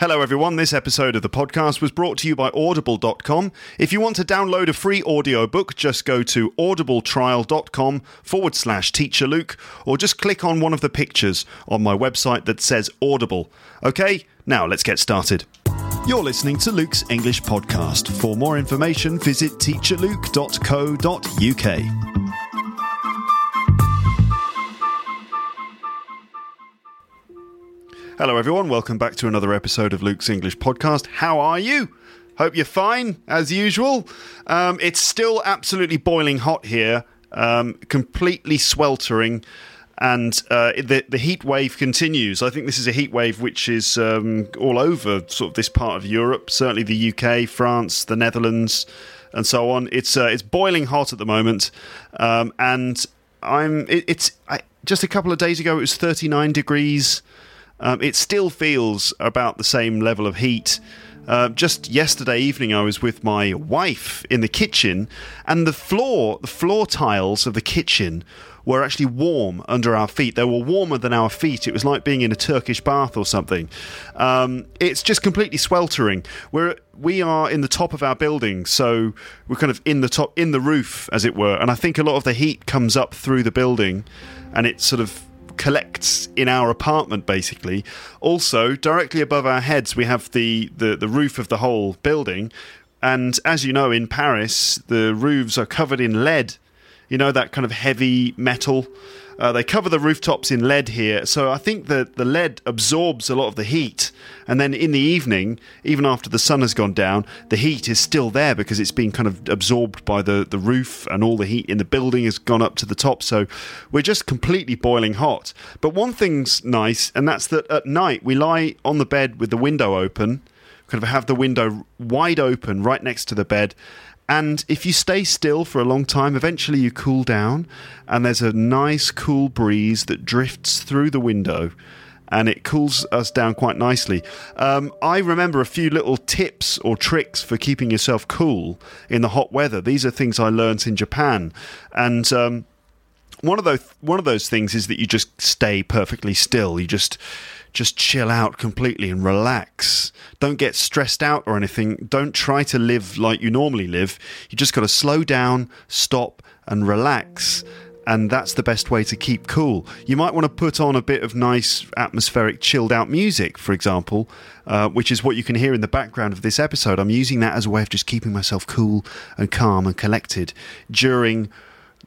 Hello, everyone. This episode of the podcast was brought to you by Audible.com. If you want to download a free audiobook, just go to audibletrial.com forward slash teacher Luke, or just click on one of the pictures on my website that says Audible. Okay, now let's get started. You're listening to Luke's English Podcast. For more information, visit teacherluke.co.uk. Hello, everyone. Welcome back to another episode of Luke's English Podcast. How are you? Hope you're fine, as usual. Um, it's still absolutely boiling hot here, um, completely sweltering, and uh, the, the heat wave continues. I think this is a heat wave which is um, all over sort of this part of Europe, certainly the UK, France, the Netherlands, and so on. It's uh, it's boiling hot at the moment, um, and I'm it, it's I, just a couple of days ago it was 39 degrees. Um, it still feels about the same level of heat. Uh, just yesterday evening, I was with my wife in the kitchen, and the floor, the floor tiles of the kitchen, were actually warm under our feet. They were warmer than our feet. It was like being in a Turkish bath or something. Um, it's just completely sweltering. We're we are in the top of our building, so we're kind of in the top, in the roof, as it were. And I think a lot of the heat comes up through the building, and it sort of collects in our apartment basically. Also directly above our heads we have the, the, the roof of the whole building. And as you know in paris the roofs are covered in lead you know that kind of heavy metal uh, they cover the rooftops in lead here, so I think that the lead absorbs a lot of the heat. And then in the evening, even after the sun has gone down, the heat is still there because it's been kind of absorbed by the, the roof, and all the heat in the building has gone up to the top. So we're just completely boiling hot. But one thing's nice, and that's that at night we lie on the bed with the window open, kind of have the window wide open right next to the bed and if you stay still for a long time, eventually you cool down, and there's a nice cool breeze that drifts through the window and it cools us down quite nicely. Um, I remember a few little tips or tricks for keeping yourself cool in the hot weather. These are things I learnt in Japan, and um, one of those one of those things is that you just stay perfectly still. You just just chill out completely and relax. Don't get stressed out or anything. Don't try to live like you normally live. You just got to slow down, stop, and relax. And that's the best way to keep cool. You might want to put on a bit of nice, atmospheric, chilled out music, for example, uh, which is what you can hear in the background of this episode. I'm using that as a way of just keeping myself cool and calm and collected during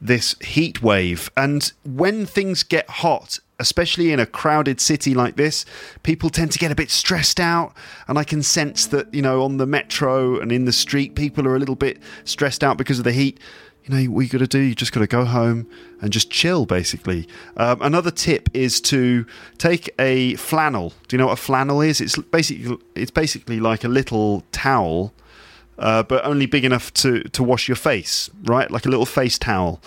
this heat wave. And when things get hot, especially in a crowded city like this, people tend to get a bit stressed out. And I can sense that, you know, on the metro and in the street, people are a little bit stressed out because of the heat. You know, what you got to do, you just got to go home and just chill, basically. Um, another tip is to take a flannel. Do you know what a flannel is? It's basically it's basically like a little towel uh, but only big enough to, to wash your face, right? Like a little face towel.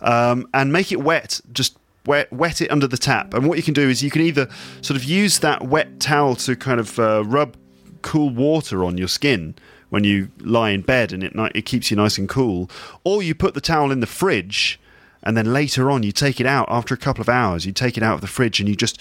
Um, and make it wet. Just wet, wet it under the tap. And what you can do is you can either sort of use that wet towel to kind of uh, rub cool water on your skin when you lie in bed and it, it keeps you nice and cool, or you put the towel in the fridge and then later on you take it out after a couple of hours. You take it out of the fridge and you just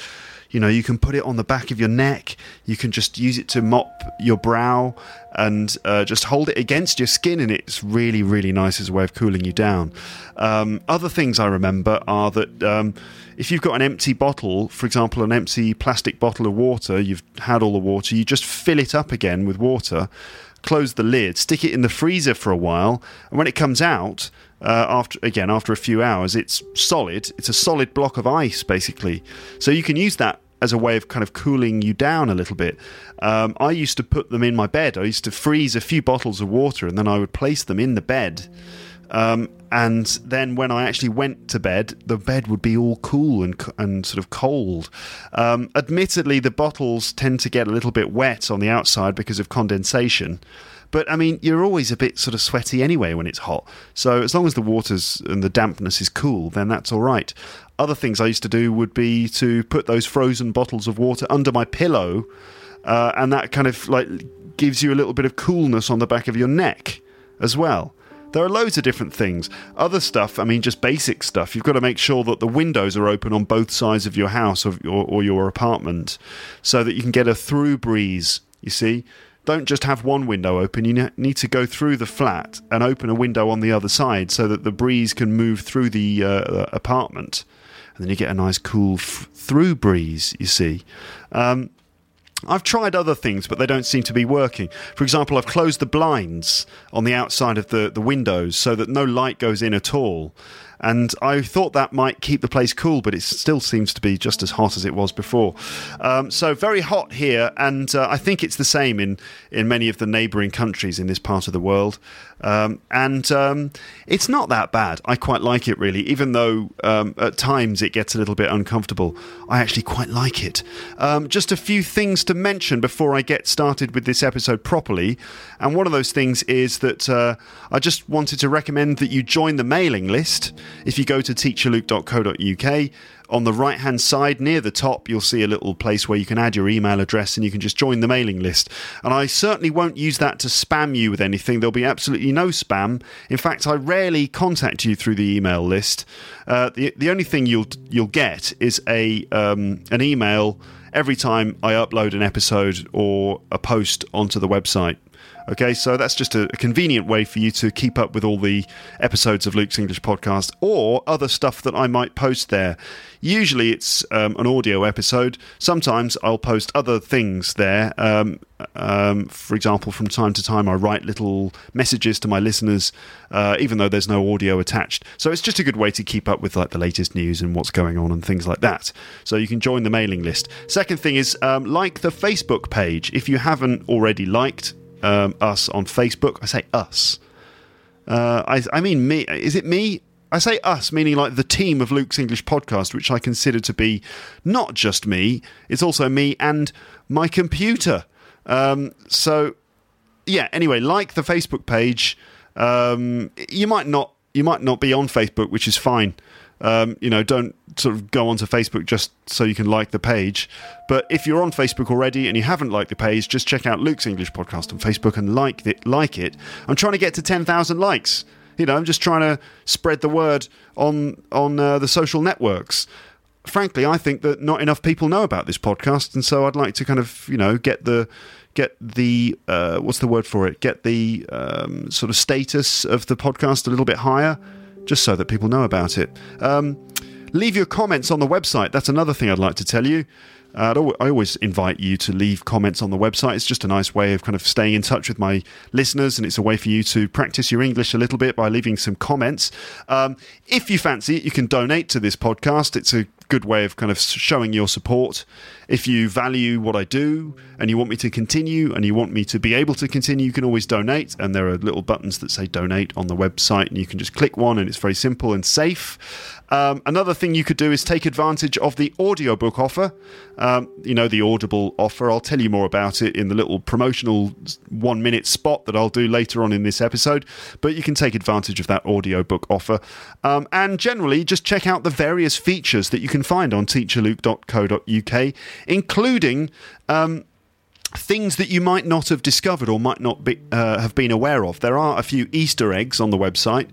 you know, you can put it on the back of your neck. You can just use it to mop your brow and uh, just hold it against your skin, and it's really, really nice as a way of cooling you down. Um, other things I remember are that. Um, if you've got an empty bottle, for example, an empty plastic bottle of water, you've had all the water, you just fill it up again with water, close the lid, stick it in the freezer for a while, and when it comes out, uh, after again after a few hours, it's solid. It's a solid block of ice, basically. So you can use that as a way of kind of cooling you down a little bit. Um, I used to put them in my bed. I used to freeze a few bottles of water, and then I would place them in the bed. Um, and then when I actually went to bed, the bed would be all cool and and sort of cold. Um, admittedly, the bottles tend to get a little bit wet on the outside because of condensation. But I mean, you're always a bit sort of sweaty anyway when it's hot. So as long as the water's and the dampness is cool, then that's all right. Other things I used to do would be to put those frozen bottles of water under my pillow, uh, and that kind of like gives you a little bit of coolness on the back of your neck as well. There are loads of different things. Other stuff, I mean, just basic stuff. You've got to make sure that the windows are open on both sides of your house or, or, or your apartment so that you can get a through breeze, you see? Don't just have one window open. You need to go through the flat and open a window on the other side so that the breeze can move through the uh, apartment. And then you get a nice cool f- through breeze, you see. Um, I've tried other things, but they don't seem to be working. For example, I've closed the blinds on the outside of the, the windows so that no light goes in at all. And I thought that might keep the place cool, but it still seems to be just as hot as it was before. Um, so very hot here, and uh, I think it's the same in, in many of the neighbouring countries in this part of the world. Um, and um, it's not that bad. I quite like it, really, even though um, at times it gets a little bit uncomfortable. I actually quite like it. Um, just a few things to mention before I get started with this episode properly. And one of those things is that uh, I just wanted to recommend that you join the mailing list. If you go to teacherluke.co.uk, on the right hand side near the top, you'll see a little place where you can add your email address and you can just join the mailing list. And I certainly won't use that to spam you with anything. There'll be absolutely no spam. In fact, I rarely contact you through the email list. Uh, the the only thing you'll you'll get is a um, an email every time I upload an episode or a post onto the website. Okay, so that's just a, convenient way for you to keep up with all the episodes of Luke's English podcast or other stuff that I might post there. Usually it's um, an audio episode. Sometimes I'll post other things there. Um, um, for example, from time to time, I write little messages to my listeners, uh, even though there's no audio attached. So it's just a good way to keep up with like the latest news and what's going on and things like that. So you can join the mailing list. Second thing is um, like the Facebook page. If you haven't already liked um, us on Facebook. I say us. Uh, I, I mean me. Is it me? I say us, meaning like the team of Luke's English podcast, which I consider to be not just me, it's also me and my computer. Um, so, yeah, anyway, like the Facebook page. Um, you might not you might not be on Facebook, which is fine. Um, you know, don't sort of go onto Facebook just so you can like the page. But if you're on Facebook already and you haven't liked the page, just check out Luke's English podcast on Facebook and like it. Like it. I'm trying to get to 10,000 likes. You know, I'm just trying to spread the word on on uh, the social networks. Frankly, I think that not enough people know about this podcast, and so I'd like to kind of you know get the get the uh, what's the word for it? Get the um, sort of status of the podcast a little bit higher just so that people know about it. Um, leave your comments on the website. That's another thing I'd like to tell you. Uh, I always invite you to leave comments on the website. It's just a nice way of kind of staying in touch with my listeners, and it's a way for you to practice your English a little bit by leaving some comments. Um, if you fancy it, you can donate to this podcast. It's a good way of kind of showing your support. If you value what I do and you want me to continue and you want me to be able to continue, you can always donate. And there are little buttons that say donate on the website, and you can just click one, and it's very simple and safe. Um, another thing you could do is take advantage of the audiobook offer. Um, you know, the Audible offer. I'll tell you more about it in the little promotional one minute spot that I'll do later on in this episode. But you can take advantage of that audiobook offer. Um, and generally, just check out the various features that you can find on teacherluke.co.uk, including um, things that you might not have discovered or might not be, uh, have been aware of. There are a few Easter eggs on the website.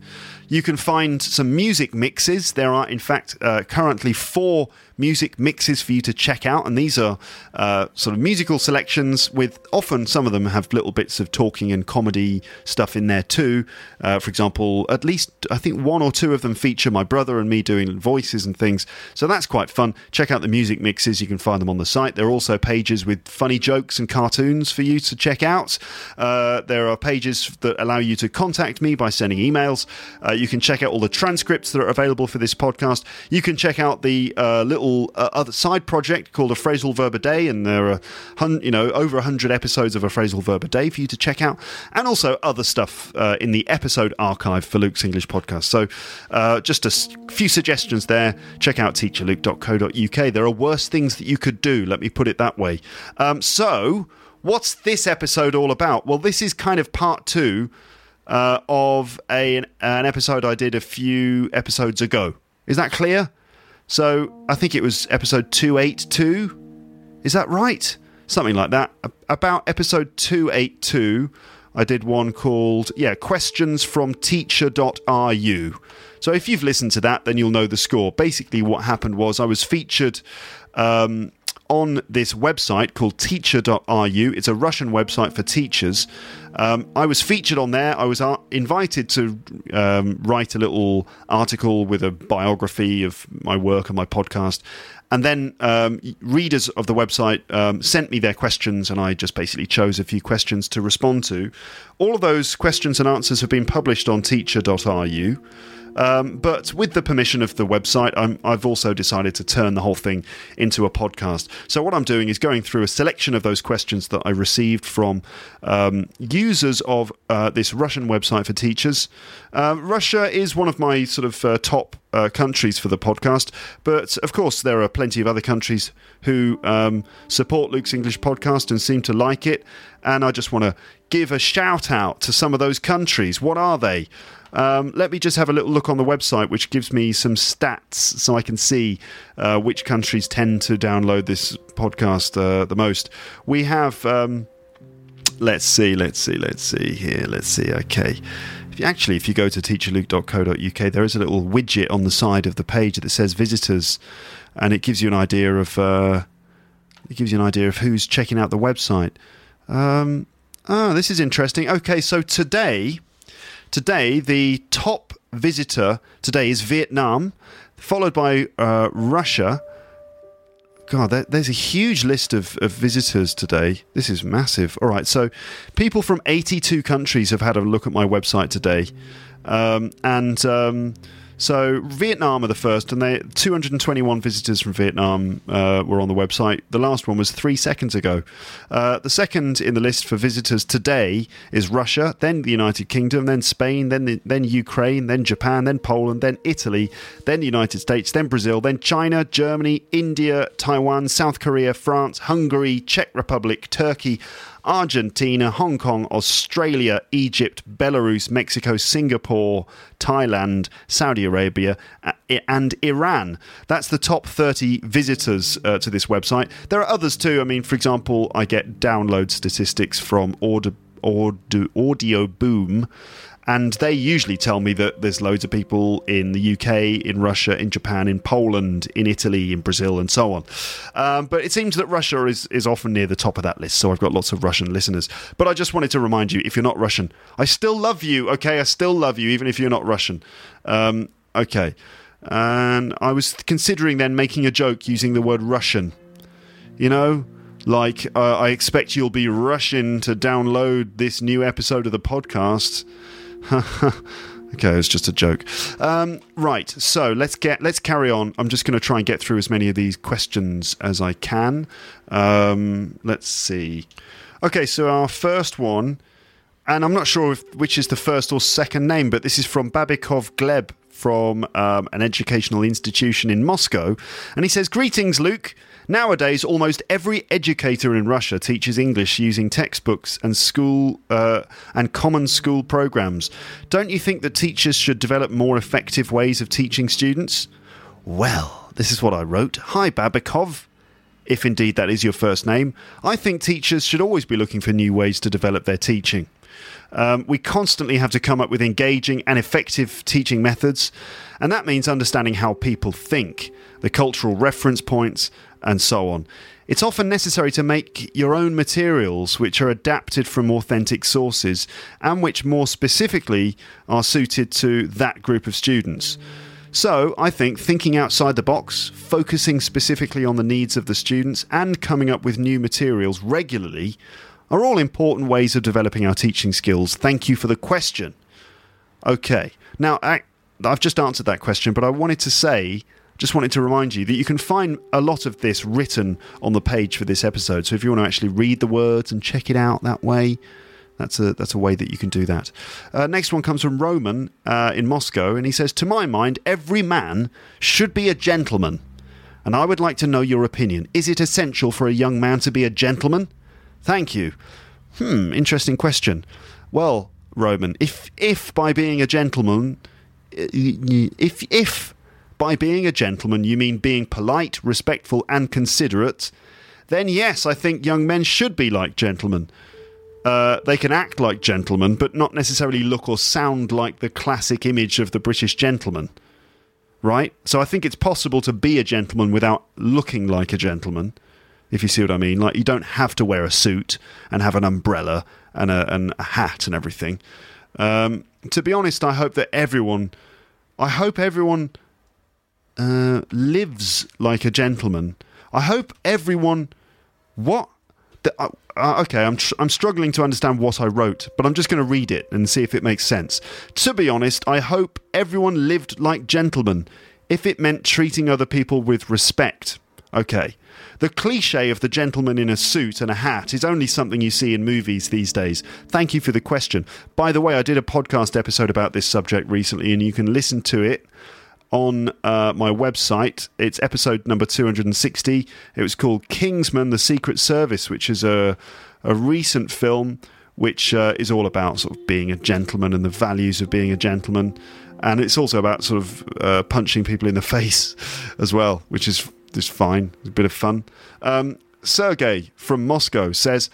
You can find some music mixes. There are, in fact, uh, currently four music mixes for you to check out, and these are uh, sort of musical selections with often some of them have little bits of talking and comedy stuff in there too. Uh, for example, at least I think one or two of them feature my brother and me doing voices and things, so that's quite fun. Check out the music mixes, you can find them on the site. There are also pages with funny jokes and cartoons for you to check out. Uh, there are pages that allow you to contact me by sending emails. You can check out all the transcripts that are available for this podcast. You can check out the uh, little little uh, other side project called a phrasal verb a day, and there are hun- you know over hundred episodes of a phrasal verb a day for you to check out, and also other stuff uh, in the episode archive for Luke's English podcast. So, uh, just a s- few suggestions there. Check out teacherluke.co.uk. There are worse things that you could do. Let me put it that way. Um, so, what's this episode all about? Well, this is kind of part two uh, of a, an episode I did a few episodes ago. Is that clear? So I think it was episode 282. Is that right? Something like that. About episode 282, I did one called, yeah, Questions from Teacher.ru. So if you've listened to that, then you'll know the score. Basically, what happened was I was featured. Um, on this website called teacher.ru. It's a Russian website for teachers. Um, I was featured on there. I was uh, invited to um, write a little article with a biography of my work and my podcast. And then um, readers of the website um, sent me their questions, and I just basically chose a few questions to respond to. All of those questions and answers have been published on teacher.ru. Um, but with the permission of the website, I'm, I've also decided to turn the whole thing into a podcast. So, what I'm doing is going through a selection of those questions that I received from um, users of uh, this Russian website for teachers. Uh, Russia is one of my sort of uh, top uh, countries for the podcast, but of course, there are plenty of other countries who um, support Luke's English podcast and seem to like it. And I just want to give a shout out to some of those countries. What are they? Um, let me just have a little look on the website, which gives me some stats so I can see uh, which countries tend to download this podcast uh, the most. We have, um, let's see, let's see, let's see here, let's see, okay. If you, actually, if you go to teacherluke.co.uk, there is a little widget on the side of the page that says visitors, and it gives you an idea of uh, it gives you an idea of who's checking out the website. Um, oh, this is interesting. Okay, so today Today, the top visitor today is Vietnam, followed by uh, Russia. God, there, there's a huge list of, of visitors today. This is massive. All right, so people from 82 countries have had a look at my website today. Um, and um, so Vietnam are the first, and they 221 visitors from Vietnam uh, were on the website. The last one was three seconds ago. Uh, the second in the list for visitors today is Russia, then the United Kingdom, then Spain, then the, then Ukraine, then Japan, then Poland, then Italy, then the United States, then Brazil, then China, Germany, India, Taiwan, South Korea, France, Hungary, Czech Republic, Turkey. Argentina, Hong Kong, Australia, Egypt, Belarus, Mexico, Singapore, Thailand, Saudi Arabia, uh, and Iran. That's the top 30 visitors uh, to this website. There are others too. I mean, for example, I get download statistics from Audio, Audio, Audio Boom. And they usually tell me that there's loads of people in the UK, in Russia, in Japan, in Poland, in Italy, in Brazil, and so on. Um, but it seems that Russia is, is often near the top of that list, so I've got lots of Russian listeners. But I just wanted to remind you if you're not Russian, I still love you, okay? I still love you, even if you're not Russian. Um, okay. And I was considering then making a joke using the word Russian. You know? Like, uh, I expect you'll be rushing to download this new episode of the podcast. okay, it's just a joke. Um, right, so let's get let's carry on. I'm just going to try and get through as many of these questions as I can. Um, let's see. Okay, so our first one, and I'm not sure if, which is the first or second name, but this is from Babikov Gleb from um, an educational institution in Moscow, and he says, "Greetings, Luke." Nowadays, almost every educator in Russia teaches English using textbooks and school uh, and common school programs. Don't you think that teachers should develop more effective ways of teaching students? Well, this is what I wrote. Hi, Babikov. If indeed that is your first name, I think teachers should always be looking for new ways to develop their teaching. Um, we constantly have to come up with engaging and effective teaching methods, and that means understanding how people think, the cultural reference points, and so on. It's often necessary to make your own materials which are adapted from authentic sources and which more specifically are suited to that group of students. So, I think thinking outside the box, focusing specifically on the needs of the students, and coming up with new materials regularly are all important ways of developing our teaching skills. Thank you for the question. Okay, now I, I've just answered that question, but I wanted to say just wanted to remind you that you can find a lot of this written on the page for this episode. So if you want to actually read the words and check it out that way, that's a that's a way that you can do that. Uh, next one comes from Roman uh, in Moscow, and he says, "To my mind, every man should be a gentleman, and I would like to know your opinion. Is it essential for a young man to be a gentleman? Thank you. Hmm, interesting question. Well, Roman, if if by being a gentleman, if if by being a gentleman you mean being polite, respectful, and considerate, then yes, I think young men should be like gentlemen." Uh, they can act like gentlemen, but not necessarily look or sound like the classic image of the British gentleman. Right? So I think it's possible to be a gentleman without looking like a gentleman, if you see what I mean. Like, you don't have to wear a suit and have an umbrella and a, and a hat and everything. Um, to be honest, I hope that everyone, I hope everyone uh, lives like a gentleman. I hope everyone. What? The, uh, uh, okay, I'm tr- I'm struggling to understand what I wrote, but I'm just going to read it and see if it makes sense. To be honest, I hope everyone lived like gentlemen, if it meant treating other people with respect. Okay. The cliche of the gentleman in a suit and a hat is only something you see in movies these days. Thank you for the question. By the way, I did a podcast episode about this subject recently, and you can listen to it on uh, my website. It's episode number 260. It was called Kingsman The Secret Service, which is a, a recent film which uh, is all about sort of being a gentleman and the values of being a gentleman. And it's also about sort of uh, punching people in the face as well, which is just fine. It's a bit of fun. Um, Sergey from Moscow says,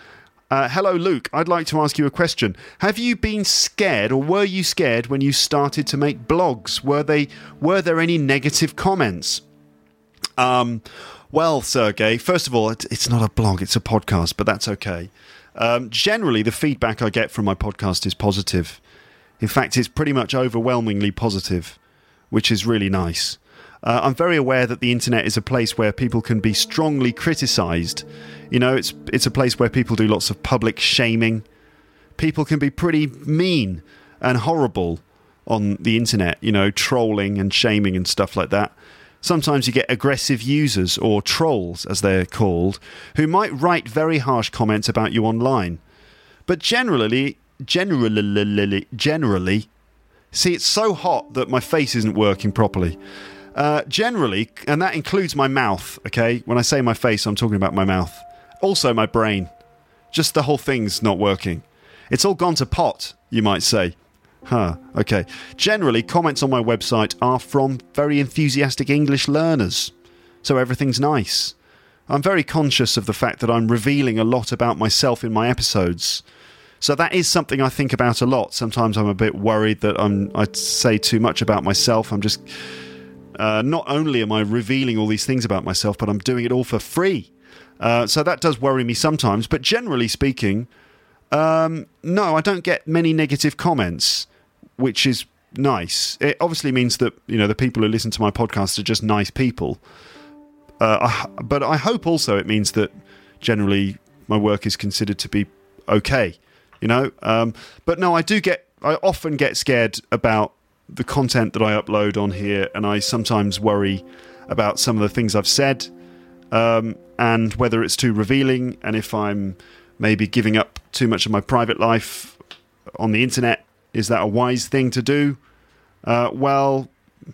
uh, hello, Luke. I'd like to ask you a question. Have you been scared, or were you scared when you started to make blogs? Were they were there any negative comments? Um, well, Sergey, first of all, it's not a blog; it's a podcast, but that's okay. Um, generally, the feedback I get from my podcast is positive. In fact, it's pretty much overwhelmingly positive, which is really nice. Uh, I'm very aware that the internet is a place where people can be strongly criticised. You know, it's it's a place where people do lots of public shaming. People can be pretty mean and horrible on the internet. You know, trolling and shaming and stuff like that. Sometimes you get aggressive users or trolls, as they're called, who might write very harsh comments about you online. But generally, generally, generally, see, it's so hot that my face isn't working properly. Uh, generally, and that includes my mouth, okay? When I say my face, I'm talking about my mouth. Also, my brain. Just the whole thing's not working. It's all gone to pot, you might say. Huh, okay. Generally, comments on my website are from very enthusiastic English learners, so everything's nice. I'm very conscious of the fact that I'm revealing a lot about myself in my episodes. So that is something I think about a lot. Sometimes I'm a bit worried that I'm I say too much about myself. I'm just uh, not only am I revealing all these things about myself, but I'm doing it all for free. Uh, so that does worry me sometimes. But generally speaking, um, no, I don't get many negative comments, which is nice. It obviously means that you know the people who listen to my podcast are just nice people. Uh, I, but I hope also it means that generally my work is considered to be okay. You know, um, but no, I do get. I often get scared about the content that I upload on here, and I sometimes worry about some of the things I've said um, and whether it's too revealing, and if I'm maybe giving up too much of my private life on the internet. Is that a wise thing to do? Uh, well,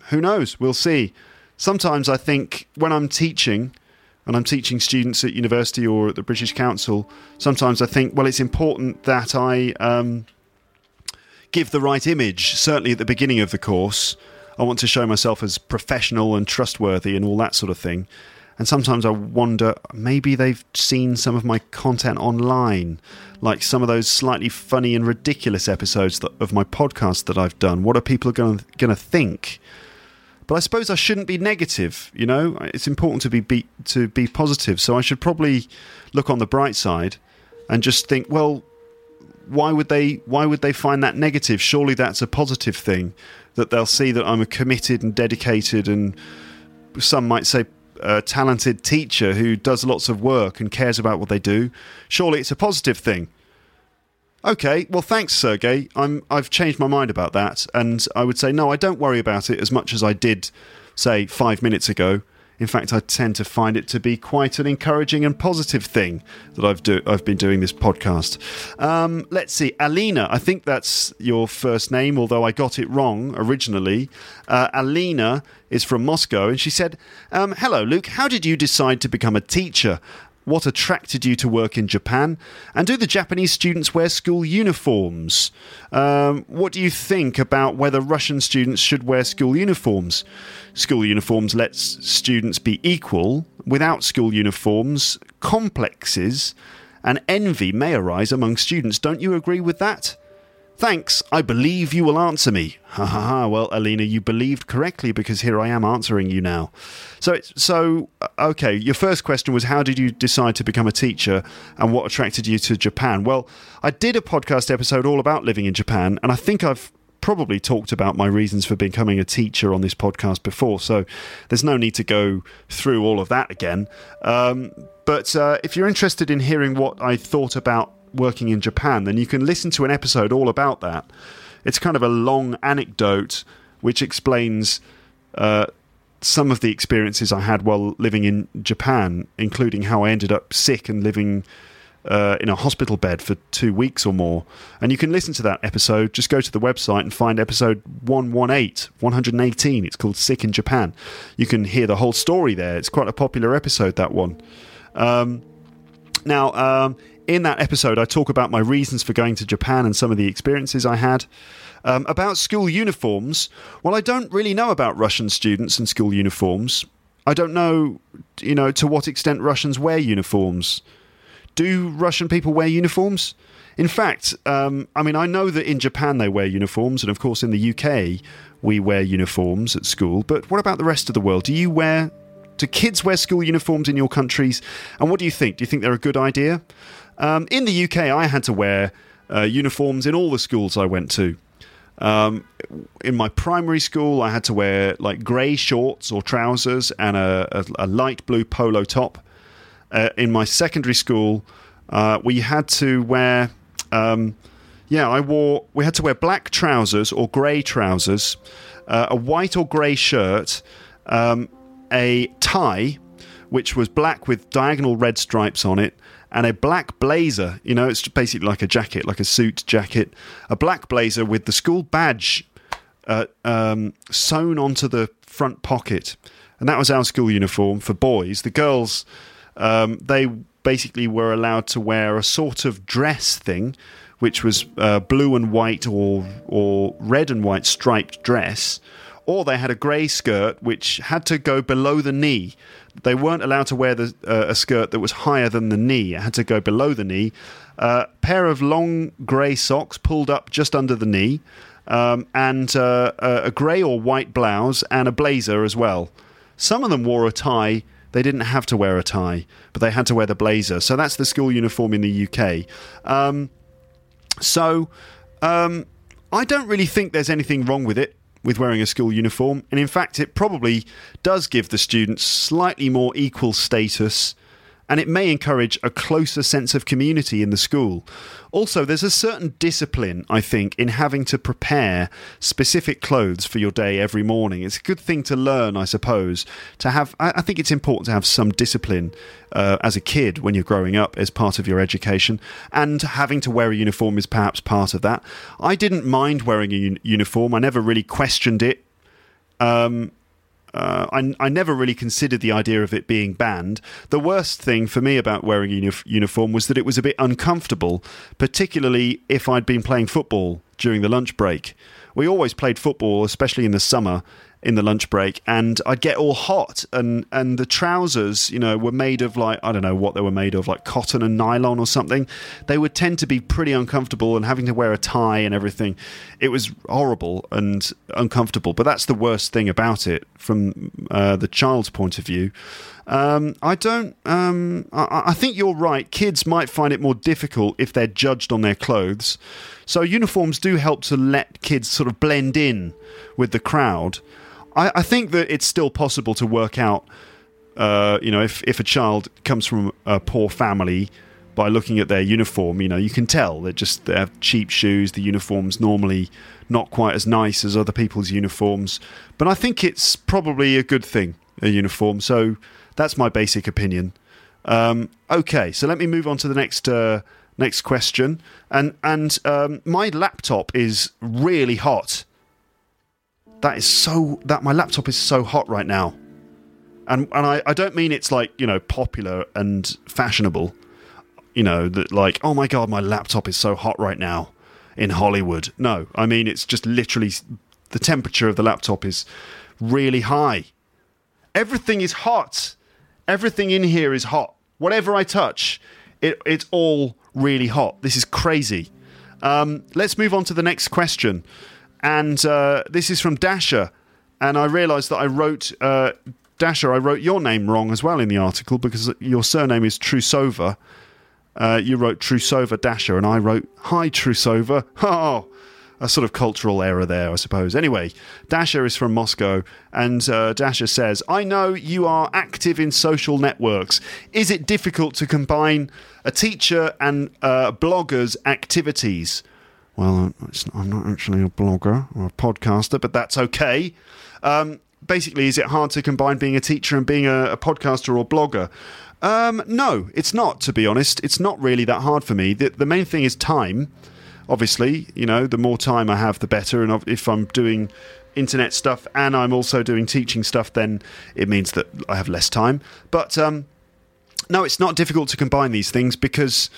who knows? We'll see. Sometimes I think when I'm teaching, and I'm teaching students at university or at the British Council, sometimes I think, well, it's important that I. Um, give the right image. Certainly at the beginning of the course, I want to show myself as professional and trustworthy and all that sort of thing. And sometimes I wonder maybe they've seen some of my content online, like some of those slightly funny and ridiculous episodes of my podcast that I've done. What are people going to think? But I suppose I shouldn't be negative. You know, it's important to be, be to be positive. So I should probably look on the bright side and just think, well, why would they why would they find that negative? Surely that's a positive thing that they'll see that I'm a committed and dedicated and some might say a talented teacher who does lots of work and cares about what they do. Surely it's a positive thing. Okay, well thanks Sergey. I'm I've changed my mind about that and I would say no, I don't worry about it as much as I did say, five minutes ago. In fact, I tend to find it to be quite an encouraging and positive thing that I've do I've been doing this podcast. Um, let's see, Alina. I think that's your first name, although I got it wrong originally. Uh, Alina is from Moscow, and she said, um, "Hello, Luke. How did you decide to become a teacher?" What attracted you to work in Japan? And do the Japanese students wear school uniforms? Um, what do you think about whether Russian students should wear school uniforms? School uniforms lets students be equal. Without school uniforms, complexes and envy may arise among students. Don't you agree with that? Thanks, I believe you will answer me. Ha ha ha. Well, Alina, you believed correctly because here I am answering you now. So, so uh, okay. Your first question was how did you decide to become a teacher, and what attracted you to Japan? Well, I did a podcast episode all about living in Japan, and I think I've probably talked about my reasons for becoming a teacher on this podcast before, so there's no need to go through all of that again. Um, but uh, if you're interested in hearing what I thought about working in Japan, then you can listen to an episode all about that. It's kind of a long anecdote which explains uh, some of the experiences I had while living in Japan, including how I ended up sick and living uh, in a hospital bed for two weeks or more. And you can listen to that episode. Just go to the website and find episode 118, 118. It's called Sick in Japan. You can hear the whole story there. It's quite a popular episode, that one. Um, now, um, in that episode, I talk about my reasons for going to Japan and some of the experiences I had. Um, about school uniforms, well, I don't really know about Russian students and school uniforms. I don't know, you know, to what extent Russians wear uniforms. Do Russian people wear uniforms? In fact, um, I mean, I know that in Japan they wear uniforms, and of course in the UK we wear uniforms at school. But what about the rest of the world? Do you wear? Do kids wear school uniforms in your countries? And what do you think? Do you think they're a good idea? Um, in the UK, I had to wear uh, uniforms in all the schools I went to. Um, in my primary school, I had to wear like grey shorts or trousers and a, a, a light blue polo top. Uh, in my secondary school, uh, we had to wear, um, yeah, I wore, we had to wear black trousers or grey trousers, uh, a white or grey shirt, um, a tie, which was black with diagonal red stripes on it, and a black blazer. You know, it's basically like a jacket, like a suit jacket, a black blazer with the school badge uh, um, sewn onto the front pocket. And that was our school uniform for boys. The girls, um, they basically were allowed to wear a sort of dress thing, which was uh, blue and white or or red and white striped dress, or they had a grey skirt which had to go below the knee they weren't allowed to wear the, uh, a skirt that was higher than the knee. It had to go below the knee. A uh, pair of long grey socks pulled up just under the knee, um, and uh, a grey or white blouse and a blazer as well. Some of them wore a tie. They didn't have to wear a tie, but they had to wear the blazer. So that's the school uniform in the UK. Um, so um, I don't really think there's anything wrong with it with wearing a school uniform, and in fact, it probably does give the students slightly more equal status and it may encourage a closer sense of community in the school. Also, there's a certain discipline, I think, in having to prepare specific clothes for your day every morning. It's a good thing to learn, I suppose. To have, I think it's important to have some discipline uh, as a kid when you're growing up as part of your education, and having to wear a uniform is perhaps part of that. I didn't mind wearing a un- uniform. I never really questioned it. Um, uh, I, I, never really considered the idea of it being banned. The worst thing for me about wearing a uni- uniform was that it was a bit uncomfortable, particularly if I'd been playing football during the lunch break. We always played football, especially in the summer, in the lunch break, and I'd get all hot, and and the trousers, you know, were made of like I don't know what they were made of, like cotton and nylon or something. They would tend to be pretty uncomfortable, and having to wear a tie and everything, it was horrible and uncomfortable. But that's the worst thing about it from uh, the child's point of view. Um, I don't. Um, I, I think you're right. Kids might find it more difficult if they're judged on their clothes. So uniforms do help to let kids sort of blend in with the crowd. I, I think that it's still possible to work out. Uh, you know, if if a child comes from a poor family, by looking at their uniform. You know, you can tell they're just they have cheap shoes. The uniform's normally not quite as nice as other people's uniforms, but I think it's probably a good thing a uniform. So that's my basic opinion. Um, okay, so let me move on to the next uh, next question. And and um, my laptop is really hot. That is so that my laptop is so hot right now. And and I, I don't mean it's like, you know, popular and fashionable. You know, that like, oh my god, my laptop is so hot right now in Hollywood. No, I mean it's just literally the temperature of the laptop is really high. Everything is hot. Everything in here is hot. Whatever I touch, it, it's all really hot. This is crazy. Um, let's move on to the next question. And uh, this is from Dasha. And I realised that I wrote, uh, Dasha, I wrote your name wrong as well in the article because your surname is Trusova. Uh, you wrote Trusova Dasha, and I wrote Hi Trusova. Oh, a sort of cultural error there, I suppose. Anyway, Dasha is from Moscow, and uh, Dasha says, I know you are active in social networks. Is it difficult to combine a teacher and uh, blogger's activities? Well, I'm not actually a blogger or a podcaster, but that's okay. Um, basically, is it hard to combine being a teacher and being a, a podcaster or blogger? Um, no, it's not, to be honest. It's not really that hard for me. The, the main thing is time obviously, you know, the more time I have, the better. And if I'm doing internet stuff and I'm also doing teaching stuff, then it means that I have less time. But um, no, it's not difficult to combine these things because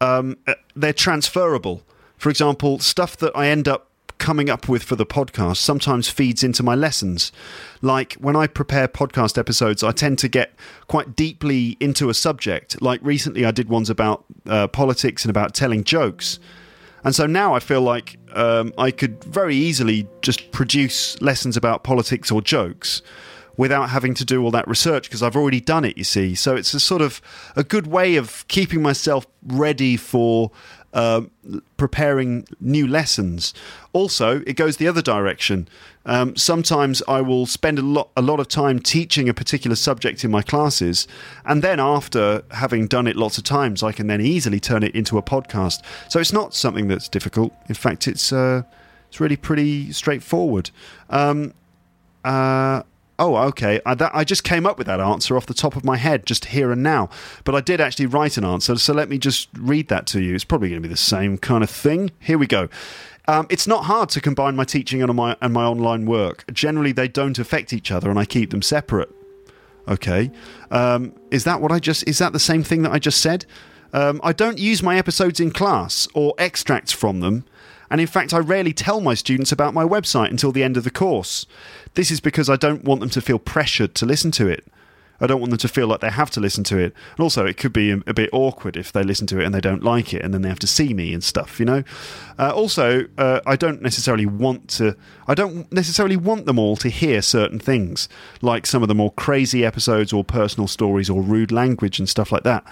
um, uh, they're transferable. For example, stuff that I end up coming up with for the podcast sometimes feeds into my lessons. Like when I prepare podcast episodes, I tend to get quite deeply into a subject. Like recently, I did ones about uh, politics and about telling jokes. And so now I feel like um, I could very easily just produce lessons about politics or jokes without having to do all that research because I've already done it, you see. So it's a sort of a good way of keeping myself ready for uh, preparing new lessons. Also, it goes the other direction. Um, sometimes I will spend a lot, a lot of time teaching a particular subject in my classes, and then after having done it lots of times, I can then easily turn it into a podcast. So it's not something that's difficult. In fact, it's uh, it's really pretty straightforward. Um, uh, Oh, okay. I, that, I, just came up with that answer off the top of my head, just here and now. But I did actually write an answer, so let me just read that to you. It's probably going to be the same kind of thing. Here we go. Um, it's not hard to combine my teaching and my and my online work. Generally, they don't affect each other, and I keep them separate. Okay, um, is that what I just? Is that the same thing that I just said? Um, I don't use my episodes in class or extracts from them, and in fact, I rarely tell my students about my website until the end of the course. This is because I don't want them to feel pressured to listen to it. I don't want them to feel like they have to listen to it. And also, it could be a, bit awkward if they listen to it and they don't like it, and then they have to see me and stuff, you know. Uh, also, uh, I don't necessarily want to. I don't necessarily want them all to hear certain things, like some of the more crazy episodes, or personal stories, or rude language and stuff like that.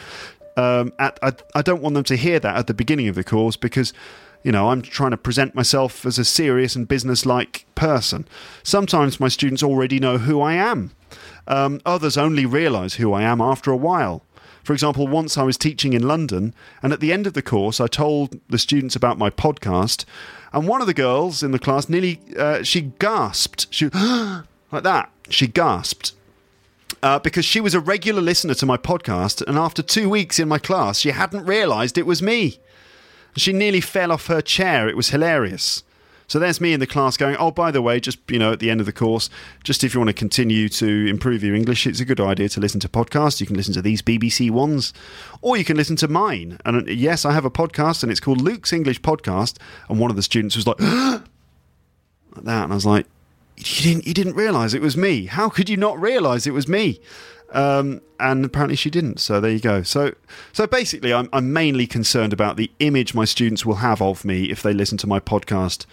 Um, at, I, I don't want them to hear that at the beginning of the course because you know, I'm trying to present myself as a serious and business-like person. Sometimes my students already know who I am. Um, others only realise who I am after a while. For example, once I was teaching in London, and at the end of the course, I told the students about my podcast, and one of the girls in the class nearly uh, she gasped, she like that. She gasped. Uh, because she was a regular listener to my podcast, and after two weeks in my class, she hadn't realised it was me. She nearly fell off her chair. It was hilarious. So there's me in the class going, oh, by the way, just, you know, at the end of the course, just if you want to continue to improve your English, it's a good idea to listen to podcasts. You can listen to these BBC ones, or you can listen to mine. And uh, yes, I have a podcast, and it's called Luke's English Podcast. And one of the students was like, like that. And I was like, you didn't, you didn't realize it was me. How could you not realize it was me? Um, and apparently she didn't. So there you go. So so basically, I'm I'm mainly concerned about the image my students will have of me if they listen to my podcast.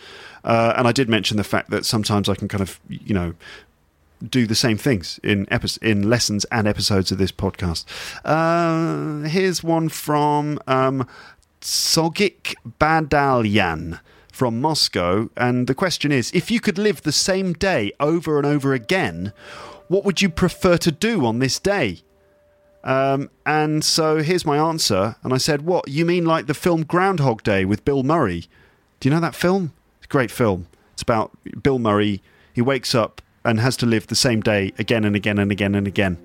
Uh, and I did mention the fact that sometimes I can kind of you know do the same things in epi- in lessons and episodes of this podcast. Uh, here's one from um, Sogik Badalyan from Moscow, and the question is: If you could live the same day over and over again, what would you prefer to do on this day? Um, and so here's my answer. And I said, What? You mean like the film Groundhog Day with Bill Murray? Do you know that film? It's a great film. It's about Bill Murray. He wakes up and has to live the same day again and again and again and again.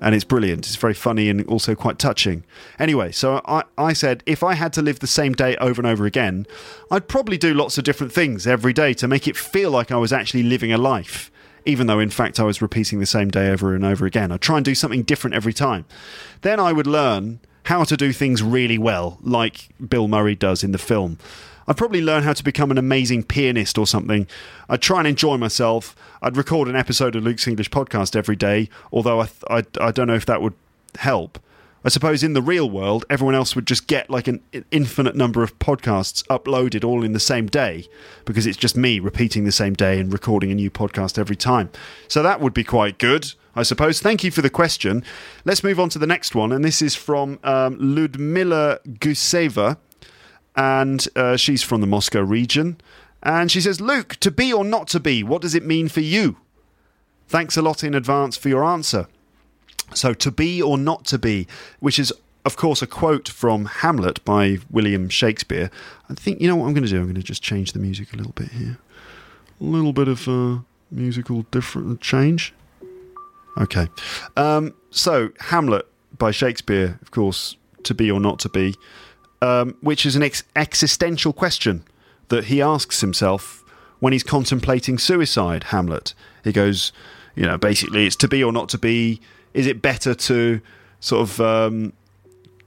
And it's brilliant. It's very funny and also quite touching. Anyway, so I, I said if I had to live the same day over and over again, I'd probably do lots of different things every day to make it feel like I was actually living a life even though in fact I was repeating the same day over and over again. I'd try and do something different every time. Then I would learn how to do things really well, like Bill Murray does in the film. I'd probably learn how to become an amazing pianist or something. I'd try and enjoy myself. I'd record an episode of Luke's English podcast every day, although I, I, I don't know if that would help. I suppose in the real world, everyone else would just get like an infinite number of podcasts uploaded all in the same day because it's just me repeating the same day and recording a new podcast every time. So that would be quite good, I suppose. Thank you for the question. Let's move on to the next one, and this is from um, Ludmila Guseva, and uh, she's from the Moscow region. And she says, Luke, to be or not to be, what does it mean for you? Thanks a lot in advance for your answer. So, to be or not to be, which is, of course, a quote from Hamlet by William Shakespeare. I think, you know what I'm going to do? I'm going to just change the music a little bit here. A little bit of uh, musical different change. Okay. Um, so, Hamlet by Shakespeare, of course, to be or not to be, um, which is an ex- existential question that he asks himself when he's contemplating suicide, Hamlet. He goes, you know, basically, it's to be or not to be is it better to sort of um,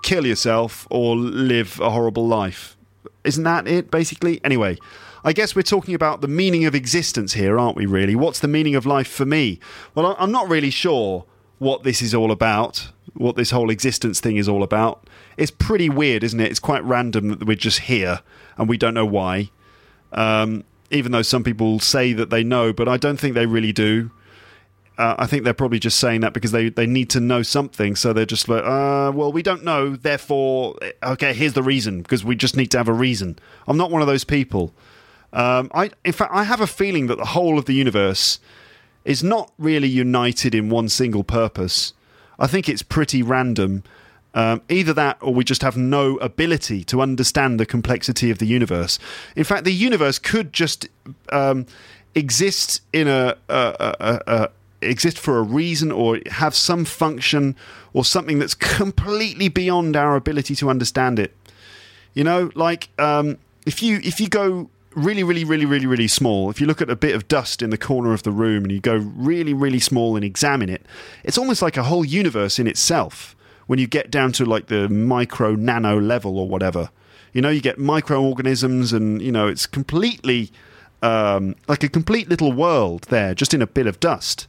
kill yourself or live a horrible life? Isn't that it, basically? Anyway, I guess we're talking about the meaning of existence here, aren't we, really? What's the meaning of life for me? Well, I'm not really sure what this is all about, what this whole existence thing is all about. It's pretty weird, isn't it? It's quite random that we're just here and we don't know why. Um, even though some people say that they know, but I don't think they really do uh, I think they're probably just saying that because they, they need to know something. So they're just like, uh, well, we don't know. Therefore, okay, here's the reason because we just need to have a reason. I'm not one of those people. Um, I, in fact, I have a feeling that the whole of the universe is not really united in one single purpose. I think it's pretty random. Um, either that or we just have no ability to understand the complexity of the universe. In fact, the universe could just um, exist in a, a, a, a exist for a reason or have some function or something that's completely beyond our ability to understand it. You know, like um, if you if you go really, really, really, really, really small, if you look at a bit of dust in the corner of the room and you go really, really small and examine it, it's almost like a whole universe in itself. When you get down to like the micro nano level or whatever, you know, you get microorganisms and you know it's completely um, like a complete little world there, just in a bit of dust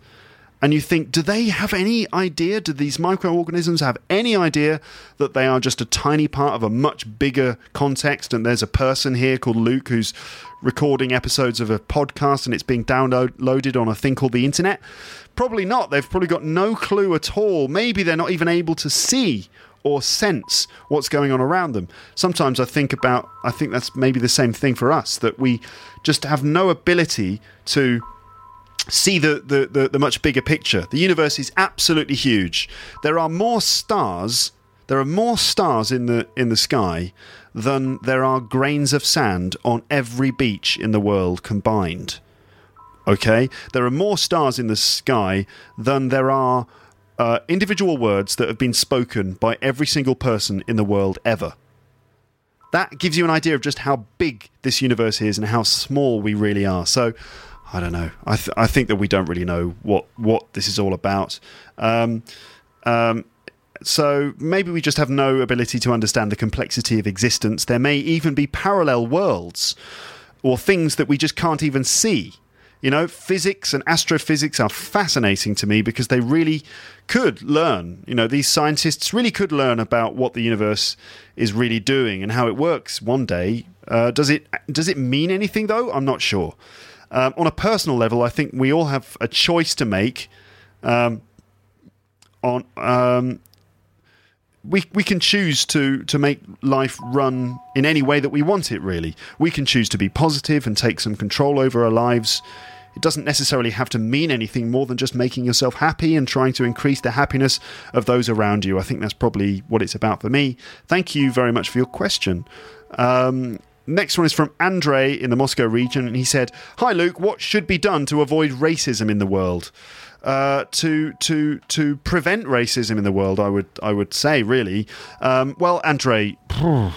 and you think, do they have any idea? Do these microorganisms have any idea that they are just a tiny part of a much bigger context? And there's a person here called Luke who's recording episodes of a podcast and it's being downloaded on a thing called the internet? Probably not. They've probably got no clue at all. Maybe they're not even able to see or sense what's going on around them. Sometimes I think about, I think that's maybe the same thing for us, that we just have no ability to see the, the, the, the, much bigger picture. The universe is absolutely huge. There are more stars. There are more stars in the in the sky than there are grains of sand on every beach in the world combined. Okay, there are more stars in the sky than there are uh, individual words that have been spoken by every single person in the world ever. That gives you an idea of just how big this universe is and how small we really are. So, I don't know. I th- I think that we don't really know what what this is all about. Um, um, so maybe we just have no ability to understand the complexity of existence. There may even be parallel worlds or things that we just can't even see. You know, physics and astrophysics are fascinating to me because they really could learn. You know, these scientists really could learn about what the universe is really doing and how it works one day. Uh, does it does it mean anything though? I'm not sure. Um, on a personal level, I think we all have a choice to make. Um, on um, we we can choose to to make life run in any way that we want it. Really, we can choose to be positive and take some control over our lives It doesn't necessarily have to mean anything more than just making yourself happy and trying to increase the happiness of those around you. I think that's probably what it's about for me. Thank you very much for your question. Um, Next one is from Andre in the Moscow region, and he said, "Hi Luke, what should be done to avoid racism in the world? Uh, to to to prevent racism in the world, I would I would say really. Um, well, Andre."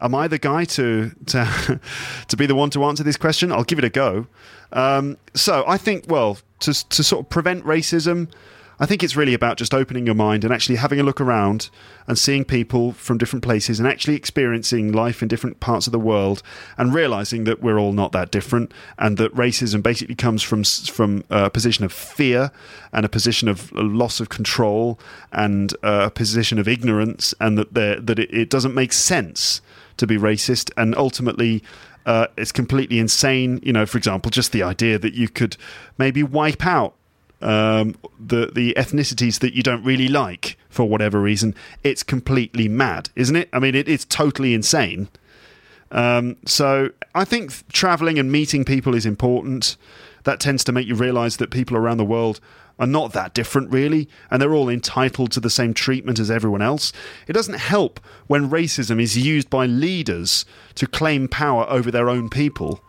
Am I the guy to to to be the one to answer this question? I'll give it a go. Um, so I think, well, to to sort of prevent racism, I think it's really about just opening your mind and actually having a look around and seeing people from different places and actually experiencing life in different parts of the world and realizing that we're all not that different and that racism basically comes from from a position of fear and a position of loss of control and a position of ignorance and that that it, it doesn't make sense to be racist and ultimately uh, it's completely insane. You know, for example, just the idea that you could maybe wipe out um, the the ethnicities that you don't really like for whatever reason, it's completely mad, isn't it? I mean, it, it's totally insane. Um, so I think traveling and meeting people is important. That tends to make you realize that people around the world are not that different, really, and they're all entitled to the same treatment as everyone else. It doesn't help when racism is used by leaders to claim power over their own people.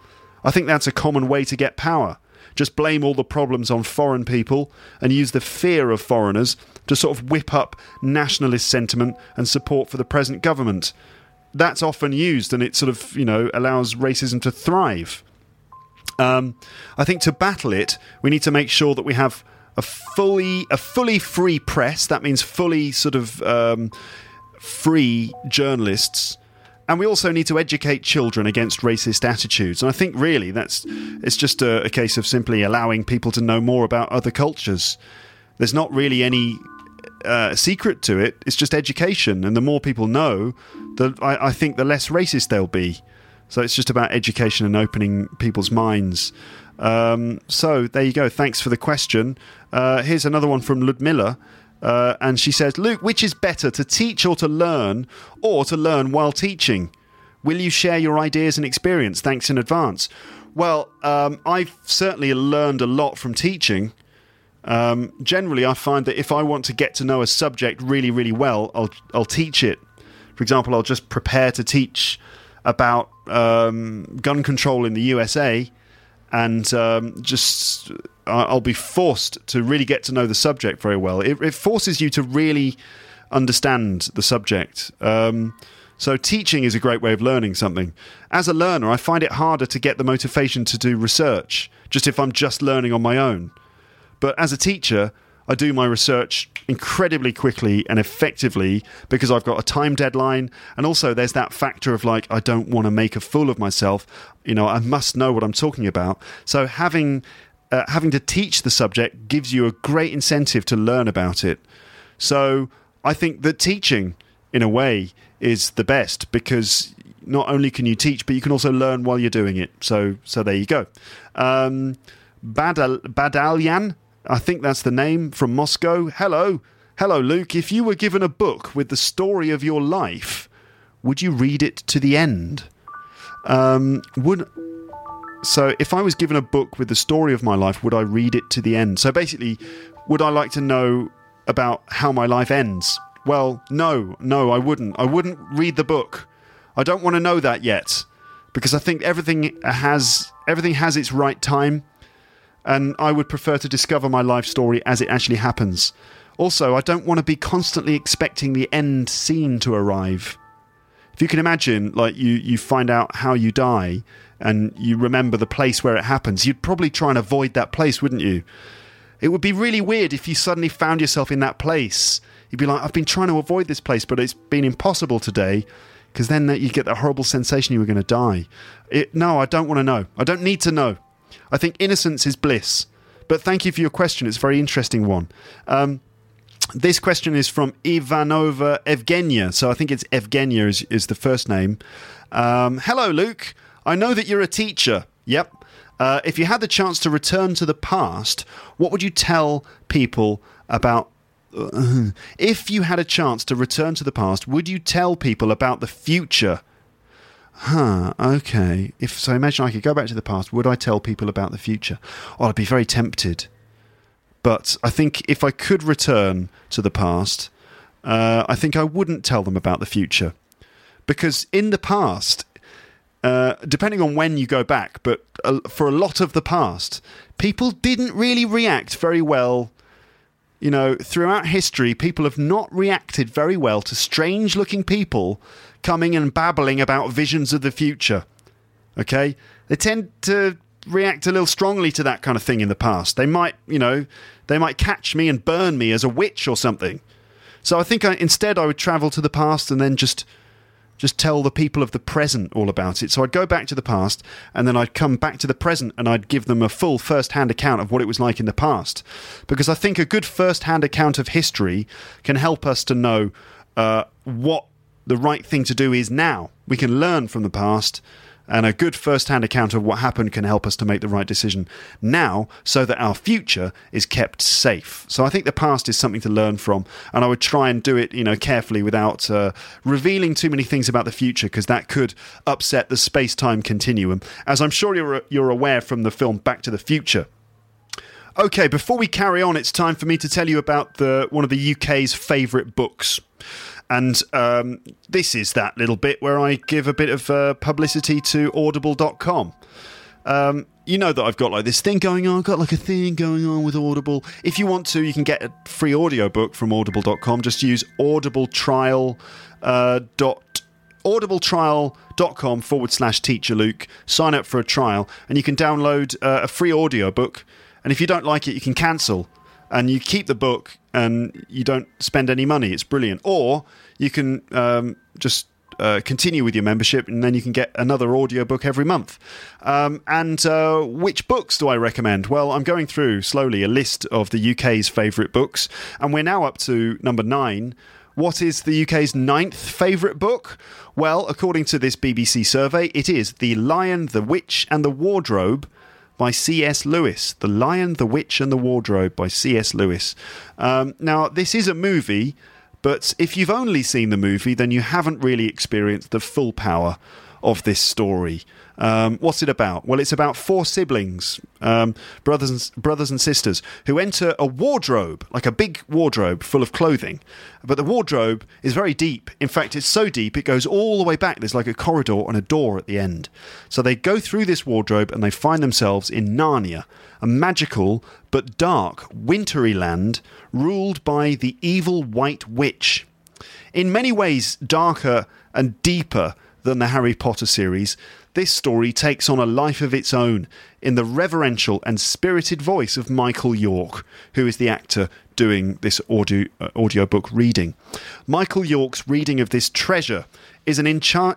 I think that's a common way to get power just blame all the problems on foreign people and use the fear of foreigners to sort of whip up nationalist sentiment and support for the present government. That's often used and it sort of, you know, allows racism to thrive. Um, I think to battle it, we need to make sure that we have a fully a fully free press. That means fully sort of um, free journalists and we also need to educate children against racist attitudes. And I think really that's it's just a, a case of simply allowing people to know more about other cultures. There's not really any uh, secret to it. It's just education, and the more people know, the I, I, think the less racist they'll be. So it's just about education and opening people's minds. Um, so there you go. Thanks for the question. Uh, here's another one from Ludmilla. Uh, and she says, Luke, which is better, to teach or to learn, or to learn while teaching? Will you share your ideas and experience? Thanks in advance. Well, um, I've certainly learned a lot from teaching. Um, generally, I find that if I want to get to know a subject really, really well, I'll, I'll teach it. For example, I'll just prepare to teach about um, gun control in the USA and um, just I'll be forced to really get to know the subject very well. It, it forces you to really understand the subject. Um, so teaching is a great way of learning something. As a learner, I find it harder to get the motivation to do research, just if I'm just learning on my own. But as a teacher, I do my research incredibly quickly and effectively because I've got a time deadline. And also, there's that factor of like, I don't want to make a fool of myself. You know, I must know what I'm talking about. So, having uh, having to teach the subject gives you a great incentive to learn about it. So, I think that teaching, in a way, is the best because not only can you teach, but you can also learn while you're doing it. So, so there you go. Um, Badal- Badalyan I think that's the name from Moscow. Hello. Hello, Luke. If you were given a book with the story of your life, would you read it to the end? Um, would so if I was given a book with the story of my life, would I read it to the end? So basically, would I like to know about how my life ends? Well, no, no, I wouldn't. I wouldn't read the book. I don't want to know that yet because I think everything has everything has its right time and I would prefer to discover my life story as it actually happens. Also, I don't want to be constantly expecting the end scene to arrive. If you can imagine, like you, you find out how you die and you remember the place where it happens, you'd probably try and avoid that place, wouldn't you? It would be really weird if you suddenly found yourself in that place. You'd be like, I've been trying to avoid this place, but it's been impossible today because then you get that horrible sensation you were going to die. It, no, I don't want to know. I don't need to know. I think innocence is bliss. But thank you for your question. It's a very interesting one. Um, this question is from Ivanova Evgenia. So I think it's Evgenia is, is the first name. Um, hello, Luke. I know that you're a teacher. Yep. Uh, if you had the chance to return to the past, what would you tell people about? If you had a chance to return to the past, would you tell people about the future? Huh, okay. If so, imagine I could go back to the past. Would I tell people about the future? Oh, I'd be very tempted. But I think if I could return to the past, uh, I think I wouldn't tell them about the future. Because in the past, uh, depending on when you go back, but uh, for a lot of the past, people didn't really react very well. You know, throughout history, people have not reacted very well to strange looking people coming and babbling about visions of the future. Okay? They tend to react a little strongly to that kind of thing in the past. They might, you know, they might catch me and burn me as a witch or something. So I think I, instead I would travel to the past and then just just tell the people of the present all about it. So I'd go back to the past and then I'd come back to the present and I'd give them a full first hand account of what it was like in the past. Because I think a good first hand account of history can help us to know uh, what the right thing to do is now. We can learn from the past and a good first hand account of what happened can help us to make the right decision now so that our future is kept safe. So I think the past is something to learn from, and I would try and do it, you know, carefully without uh, revealing too many things about the future because that could upset the space time continuum, as I'm sure you're, you're aware from the film Back to the Future. Okay, before we carry on, it's time for me to tell you about the one of the UK's favourite books. And um, this is that little bit where I give a bit of uh, publicity to audible.com. Um, you know that I've got like this thing going on. I've got like a thing going on with Audible. If you want to, you can get a free audiobook from audible.com. Just use audibletrial uh, dot audibletrial.com forward slash teacher Luke. Sign up for a trial and you can download uh, a free audiobook. And if you don't like it, you can cancel and you keep the book and you don't spend any money. It's brilliant. Or you can um, just uh, continue with your membership and then you can get another audiobook every month. Um, and uh, which books do I recommend? Well, I'm going through slowly a list of the UK's favourite books, and we're now up to number nine. What is the UK's ninth favourite book? Well, according to this BBC survey, it is The Lion, the Witch, and the Wardrobe by C.S. Lewis. The Lion, the Witch, and the Wardrobe by C.S. Lewis. Um, now, this is a movie, but if you've only seen the movie, then you haven't really experienced the full power of this story. Um, what's it about? Well, it's about four siblings, um, brothers and brothers and sisters, who enter a wardrobe, like a big wardrobe full of clothing. But the wardrobe is very deep. In fact, it's so deep it goes all the way back. There's like a corridor and a door at the end. So they go through this wardrobe and they find themselves in Narnia, a magical but dark, wintry land ruled by the evil White Witch. In many ways, darker and deeper than the Harry Potter series, this story takes on a life of its own in the reverential and spirited voice of Michael York, who is the actor doing this audio uh, audiobook reading. Michael York's reading of this treasure is an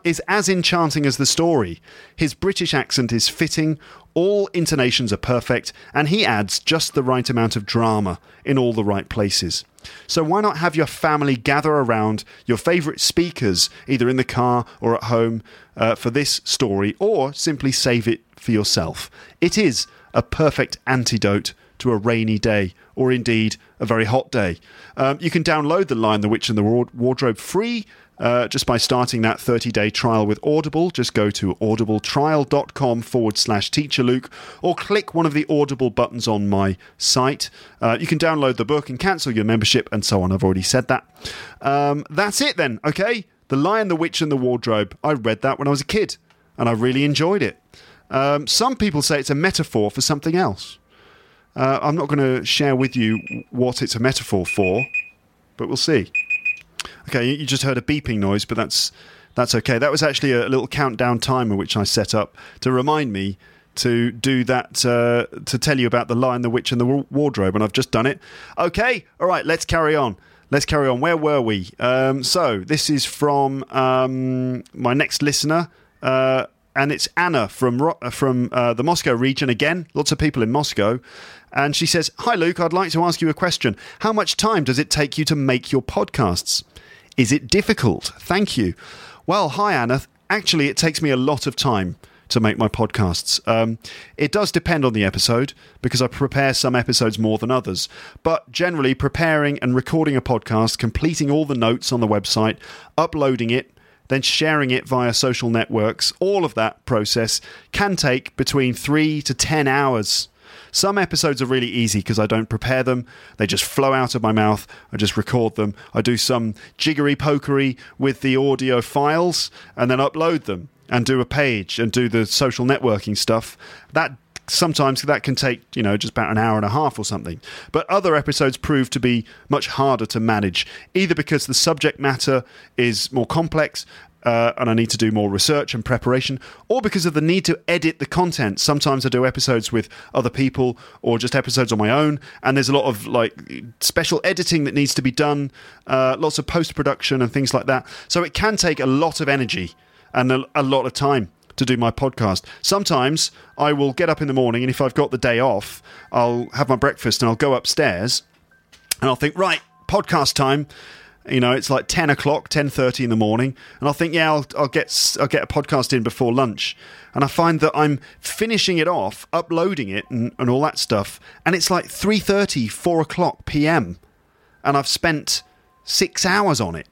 is as enchanting as the story. His British accent is fitting, all intonations are perfect, and he adds just the right amount of drama in all the right places. So why not have your family gather around your favourite speakers, either in the car or at home, uh, for this story, or simply save it for yourself? It is a perfect antidote to a rainy day, or indeed a very hot day. Um, you can download The Lion the Witch, and the Wardrobe free uh, just by starting that 30 day trial with Audible. Just go to audibletrial.com forward slash teacher Luke or click one of the Audible buttons on my site. Uh, you can download the book and cancel your membership and so on. I've already said that. Um, that's it then, okay? The Lion, the Witch, and the Wardrobe. I read that when I was a kid and I really enjoyed it. Um, some people say it's a metaphor for something else. Uh, I'm not going to share with you what it's a metaphor for, but we'll see. Okay, you just heard a beeping noise, but that's that's okay. That was actually a little countdown timer which I set up to remind me to do that uh, to tell you about the Lion, the Witch, and the Wardrobe, and I've just done it. Okay, all right, let's carry on. Let's carry on. Where were we? Um, so this is from um, my next listener. Uh, and it's Anna from uh, from uh, the Moscow region again. Lots of people in Moscow, and she says, "Hi Luke, I'd like to ask you a question. How much time does it take you to make your podcasts?" Is it difficult? Thank you. Well, hi, Anna. Actually, it takes me a lot of time to make my podcasts. Um, it does depend on the episode because I prepare some episodes more than others. But generally, preparing and recording a podcast, completing all the notes on the website, uploading it, then sharing it via social networks. All of that process can take between three to 10 hours. Some episodes are really easy because I don't prepare them. They just flow out of my mouth. I just record them. I do some jiggery pokery with the audio files and then upload them and do a page and do the social networking stuff. That sometimes that can take you know just about an hour and a half or something but other episodes prove to be much harder to manage either because the subject matter is more complex uh, and I need to do more research and preparation, or because of the need to edit the content. Sometimes I do episodes with other people or just episodes on my own, and there's a lot of like special editing that needs to be done, uh, lots of post production and things like that. So it can take a lot of energy and a, a lot of time to do my podcast. Sometimes I will get up in the morning, and if I've got the day off, I'll have my breakfast and I'll go upstairs and I'll think, right, podcast time. You know, it's like ten o'clock, ten thirty in the morning, and I'll think, yeah, I'll, I'll get I'll get a podcast in before lunch, and I find that I'm finishing it off, uploading it, and, and all that stuff, and it's like 3.30, 4 o'clock p.m., and I've spent six hours on it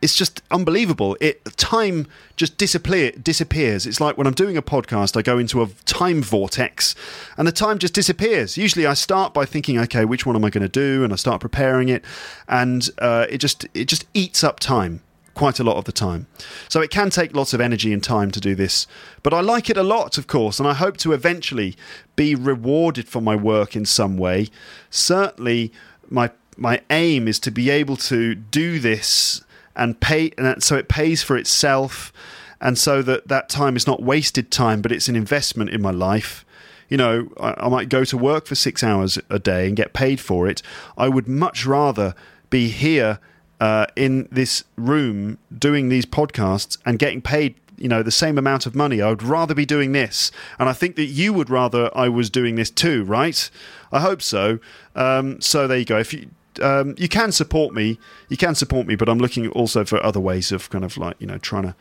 it's just unbelievable. It time just disappear, disappears. It's like when I'm doing a podcast, I go into a time vortex, and the time just disappears. Usually, I start by thinking, okay, which one am I going to do, and I start preparing it, and uh, it just it just eats up time quite a lot of the time. So it can take lots of energy and time to do this, but I like it a lot, of course, and I hope to eventually be rewarded for my work in some way. Certainly, my my aim is to be able to do this and pay, and so it pays for itself, and so that that time is not wasted time, but it's an investment in my life. You know, I, I might go to work for six hours a day and get paid for it. I would much rather be here uh, in this room doing these podcasts and getting paid you know the same amount of money. I would rather be doing this. And i think that you would rather i was doing this too right? I hope so. Um, so there you go. If you um, you can support me. You can support me, but I'm looking also for other ways of kind of like you know trying to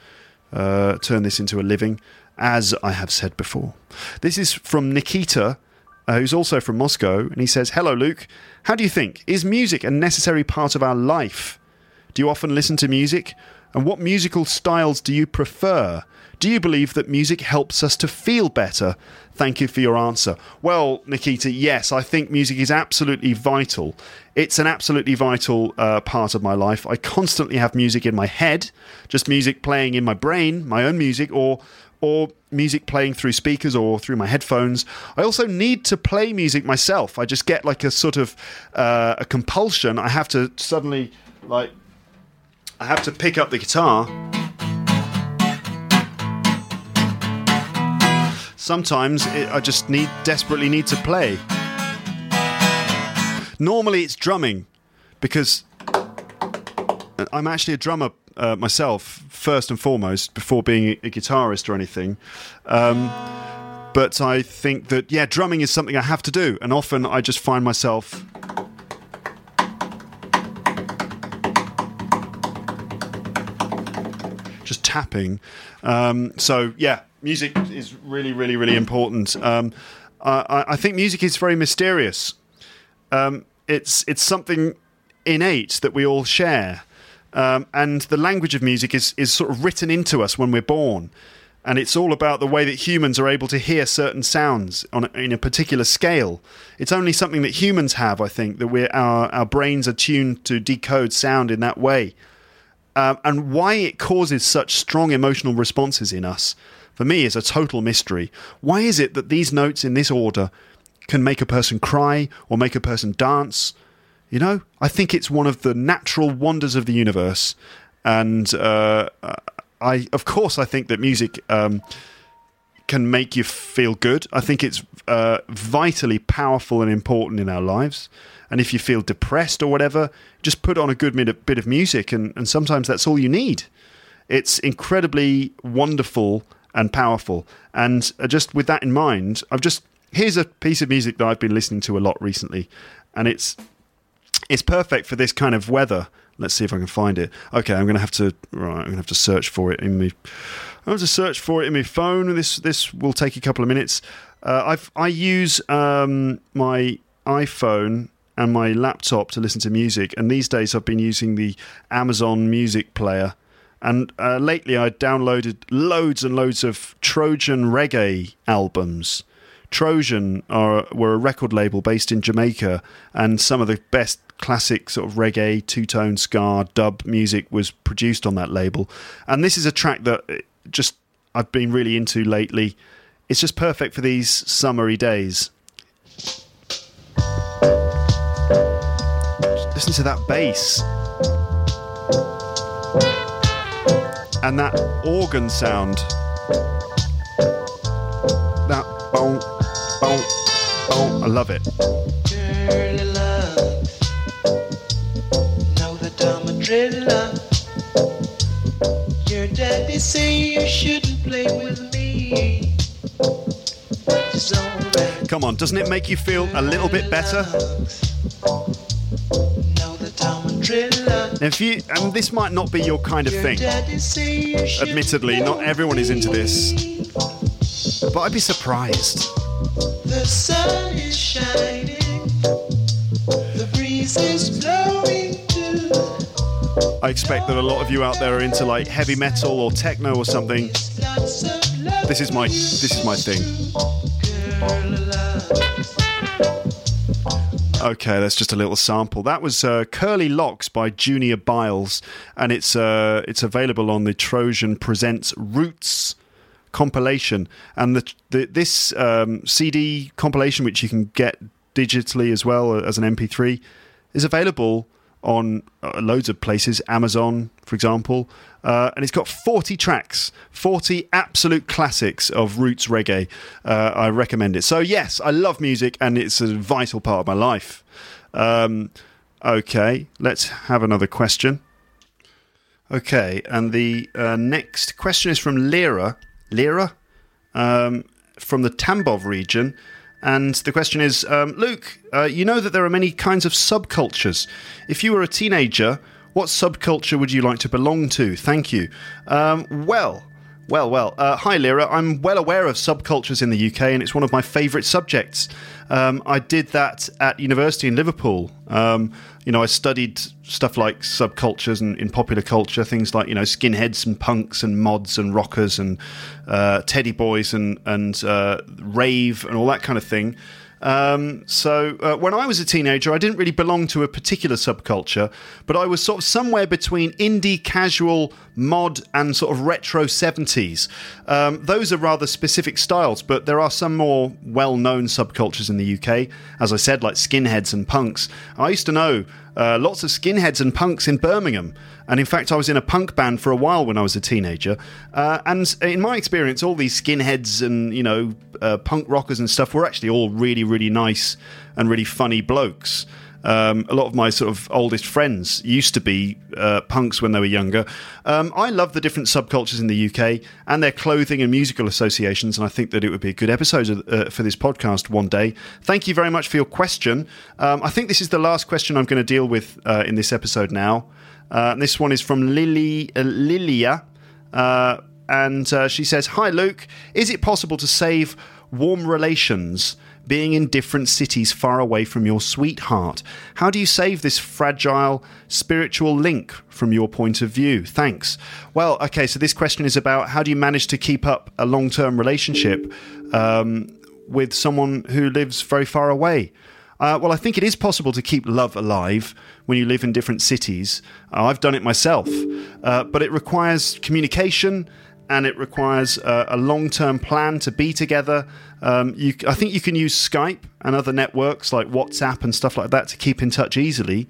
uh, turn this into a living, as I have said before. This is from Nikita. Uh, who's also from Moscow, and he says, Hello, Luke. How do you think? Is music a necessary part of our life? Do you often listen to music? And what musical styles do you prefer? Do you believe that music helps us to feel better? Thank you for your answer. Well, Nikita, yes, I think music is absolutely vital. It's an absolutely vital uh, part of my life. I constantly have music in my head, just music playing in my brain, my own music, or or music playing through speakers or through my headphones. I also need to play music myself. I just get like a sort of uh, a compulsion. I have to suddenly like I have to pick up the guitar Sometimes it, I just need desperately need to play. Normally it's drumming because I'm actually a drummer uh, myself first and foremost before being a guitarist or anything. Um, but I think that yeah, drumming is something I have to do, and often I just find myself just tapping. Um, so yeah, music is really, really, really important. Um, I, I, think music is very mysterious. Um, it's it's something innate that we all share, um, and the language of music is is sort of written into us when we're born, and it's all about the way that humans are able to hear certain sounds on a, in a particular scale. It's only something that humans have, I think, that we our our brains are tuned to decode sound in that way, um, and why it causes such strong emotional responses in us for me is a total mystery. Why is it that these notes in this order can make a person cry or make a person dance? You know, I think it's one of the natural wonders of the universe, and uh, I, of course, I think that music um, can make you feel good. I think it's uh, vitally powerful and important in our lives. And if you feel depressed or whatever, just put on a good bit of music, and, and sometimes that's all you need. It's incredibly wonderful and powerful. And uh, just with that in mind, I've just here's a piece of music that I've been listening to a lot recently, and it's it's perfect for this kind of weather. Let's see if I can find it. Okay, I'm going to have to right. I'm to have to search for it in me. I have to search for it in my phone. This this will take a couple of minutes. Uh, I've I use um, my iPhone and my laptop to listen to music, and these days I've been using the Amazon Music Player And uh, lately, I downloaded loads and loads of Trojan reggae albums. Trojan are, were a record label based in Jamaica, and some of the best classic sort of reggae, two tone ska, dub music was produced on that label. And this is a track that uh, just I've been really into lately. It's just perfect for these summery days. Listen to that bass. And that organ sound. That boom, boom, boom. I love it. Girly love. Know that I'm a dreadlock. Your daddy say you shouldn't play with me. Come on, doesn't it make you feel a little bit better? Now, if you, and this might not be your kind of thing. daddy say you shouldn't Admittedly, not everyone is into this. But I'd be surprised. The sun is shining. The breeze is blowing too. I expect that a lot of you out there are into like heavy metal or techno or something. It's lots of love This is my this is my thing. Okay, that's just a little sample. That was uh, "Curly Locks" by Junior Byles, and it's uh, it's available on the Trojan Presents Roots compilation. And the, the this um, CD compilation, which you can get digitally as well as an MP3, is available on uh, loads of places. Amazon, for example, uh, and it's got 40 tracks, 40 absolute classics of roots reggae. Uh, I recommend it. So yes, I love music, and it's a vital part of my life. Um, okay, let's have another question. Okay, and the uh, next question is from Lira. Lira? Um, from the Tambov region. And the question is um, Luke, uh, you know that there are many kinds of subcultures. If you were a teenager, what subculture would you like to belong to? Thank you. Um, well, well, well. Uh, hi, Lyra. I'm well aware of subcultures in the UK, and it's one of my favourite subjects. Um, I did that at university in Liverpool. Um, you know, I studied stuff like subcultures and in popular culture, things like you know skinheads and punks and mods and rockers and uh, teddy boys and and uh, rave and all that kind of thing. Um, so uh, when I was a teenager, I didn't really belong to a particular subculture, but I was sort of somewhere between indie, casual, mod, and sort of retro 70s. Um, those are rather specific styles, but there are some more well known subcultures in the UK, as I said, like skinheads and punks. I used to know uh, lots of skinheads and punks in Birmingham. And in fact, I was in a punk band for a while when I was a teenager. Uh, and in my experience, all these skinheads and, you know, uh, punk rockers and stuff were actually all really, really nice and really funny blokes. Um, a lot of my sort of oldest friends used to be uh, punks when they were younger. Um, I love the different subcultures in the UK and their clothing and musical associations, and I think that it would be a good episode uh, for this podcast one day. Thank you very much for your question. Um, I think this is the last question I'm going to deal with uh, in this episode now. Uh, this one is from Lily uh, Lilia, uh, and she says, "Hi Luke, is it possible to save warm relations?" Being in different cities far away from your sweetheart. How do you save this fragile spiritual link from your point of view? Thanks. Well, okay, so this question is about how do you manage to keep up a long term relationship um, with someone who lives very far away? Uh, well, I think it is possible to keep love alive when you live in different cities. Uh, I've done it myself, uh, but it requires communication and it requires uh, a long term plan to be together. Um, you, I think you can use Skype and other networks like WhatsApp and stuff like that to keep in touch easily.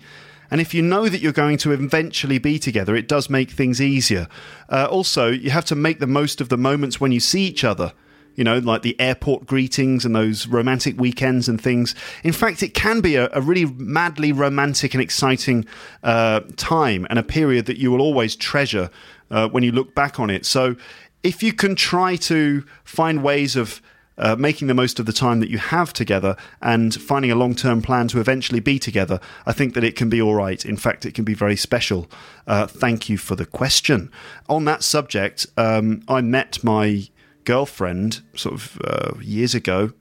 And if you know that you're going to eventually be together, it does make things easier. Uh, also, you have to make the most of the moments when you see each other you know, like the airport greetings and those romantic weekends and things. In fact, it can be a, a really madly romantic and exciting uh, time and a period that you will always treasure uh, when you look back on it. So, if you can try to find ways of uh, making the most of the time that you have together and finding a long term plan to eventually be together, I think that it can be all right. In fact, it can be very special. Uh, thank you for the question. On that subject, um, I met my girlfriend sort of uh, years ago.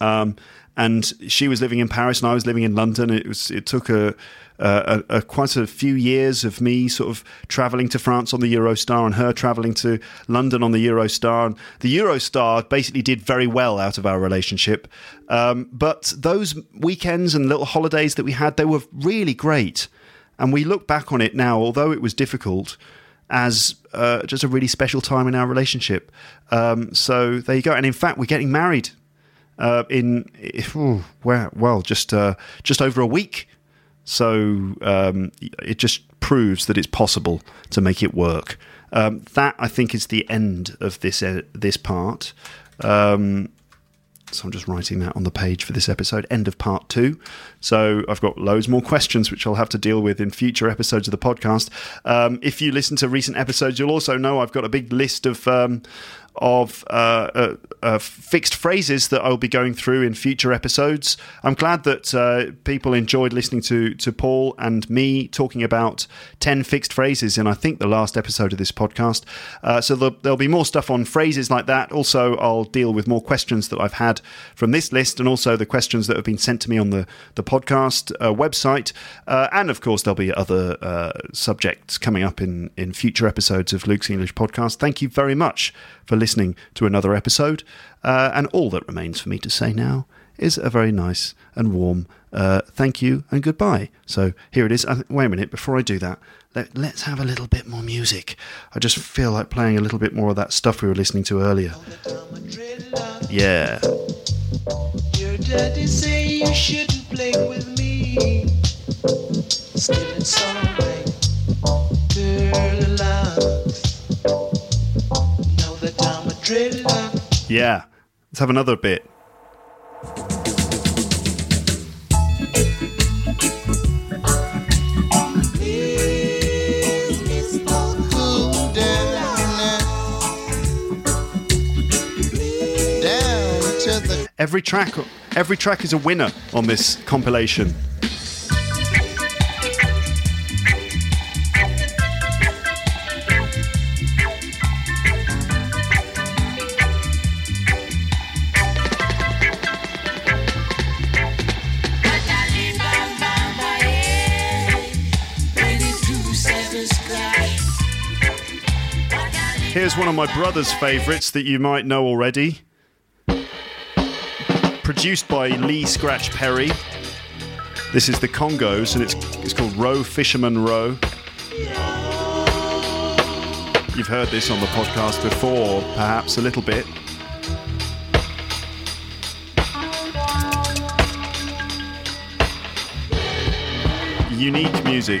Um, and she was living in Paris and I was living in London. It was it took a, a, a quite a few years of me sort of traveling to France on the Eurostar and her traveling to London on the Eurostar. And the Eurostar basically did very well out of our relationship. Um, but those weekends and little holidays that we had, they were really great. And we look back on it now, although it was difficult, as uh, just a really special time in our relationship. Um, so there you go. And in fact, we're getting married uh, in ooh, well, well, just uh, just over a week. So um, it just proves that it's possible to make it work. Um, that I think is the end of this uh, this part. Um, so I'm just writing that on the page for this episode. End of part two. So I've got loads more questions which I'll have to deal with in future episodes of the podcast. Um, if you listen to recent episodes, you'll also know I've got a big list of um, of uh, uh, uh, fixed phrases that I'll be going through in future episodes. I'm glad that uh, people enjoyed listening to to Paul and me talking about ten fixed phrases in I think the last episode of this podcast. Uh, so there'll, there'll, be more stuff on phrases like that. Also, I'll deal with more questions that I've had from this list, and also the questions that have been sent to me on the the podcast uh, website. and of course, there'll be other subjects coming up in in future episodes of Luke's English podcast. Thank you very much for listening to another episode. Uh, and all that remains for me to say now is a very nice and warm uh, thank you and goodbye. So here it is. Uh, wait a minute, before I do that, let, let's have a little bit more music. I just feel like playing a little bit more of that stuff we were listening to earlier. Yeah. Your daddy say you shouldn't play with me. Still it's alright, girl alive. Yeah. Let's have another bit. Every track, every track is a winner on this compilation. Here's one of my brother's favourites that you might know already. Produced by Lee Scratch Perry. This is the Congos, and it's, it's called Row Fisherman Row. You've heard this on the podcast before, perhaps a little bit. Unique music.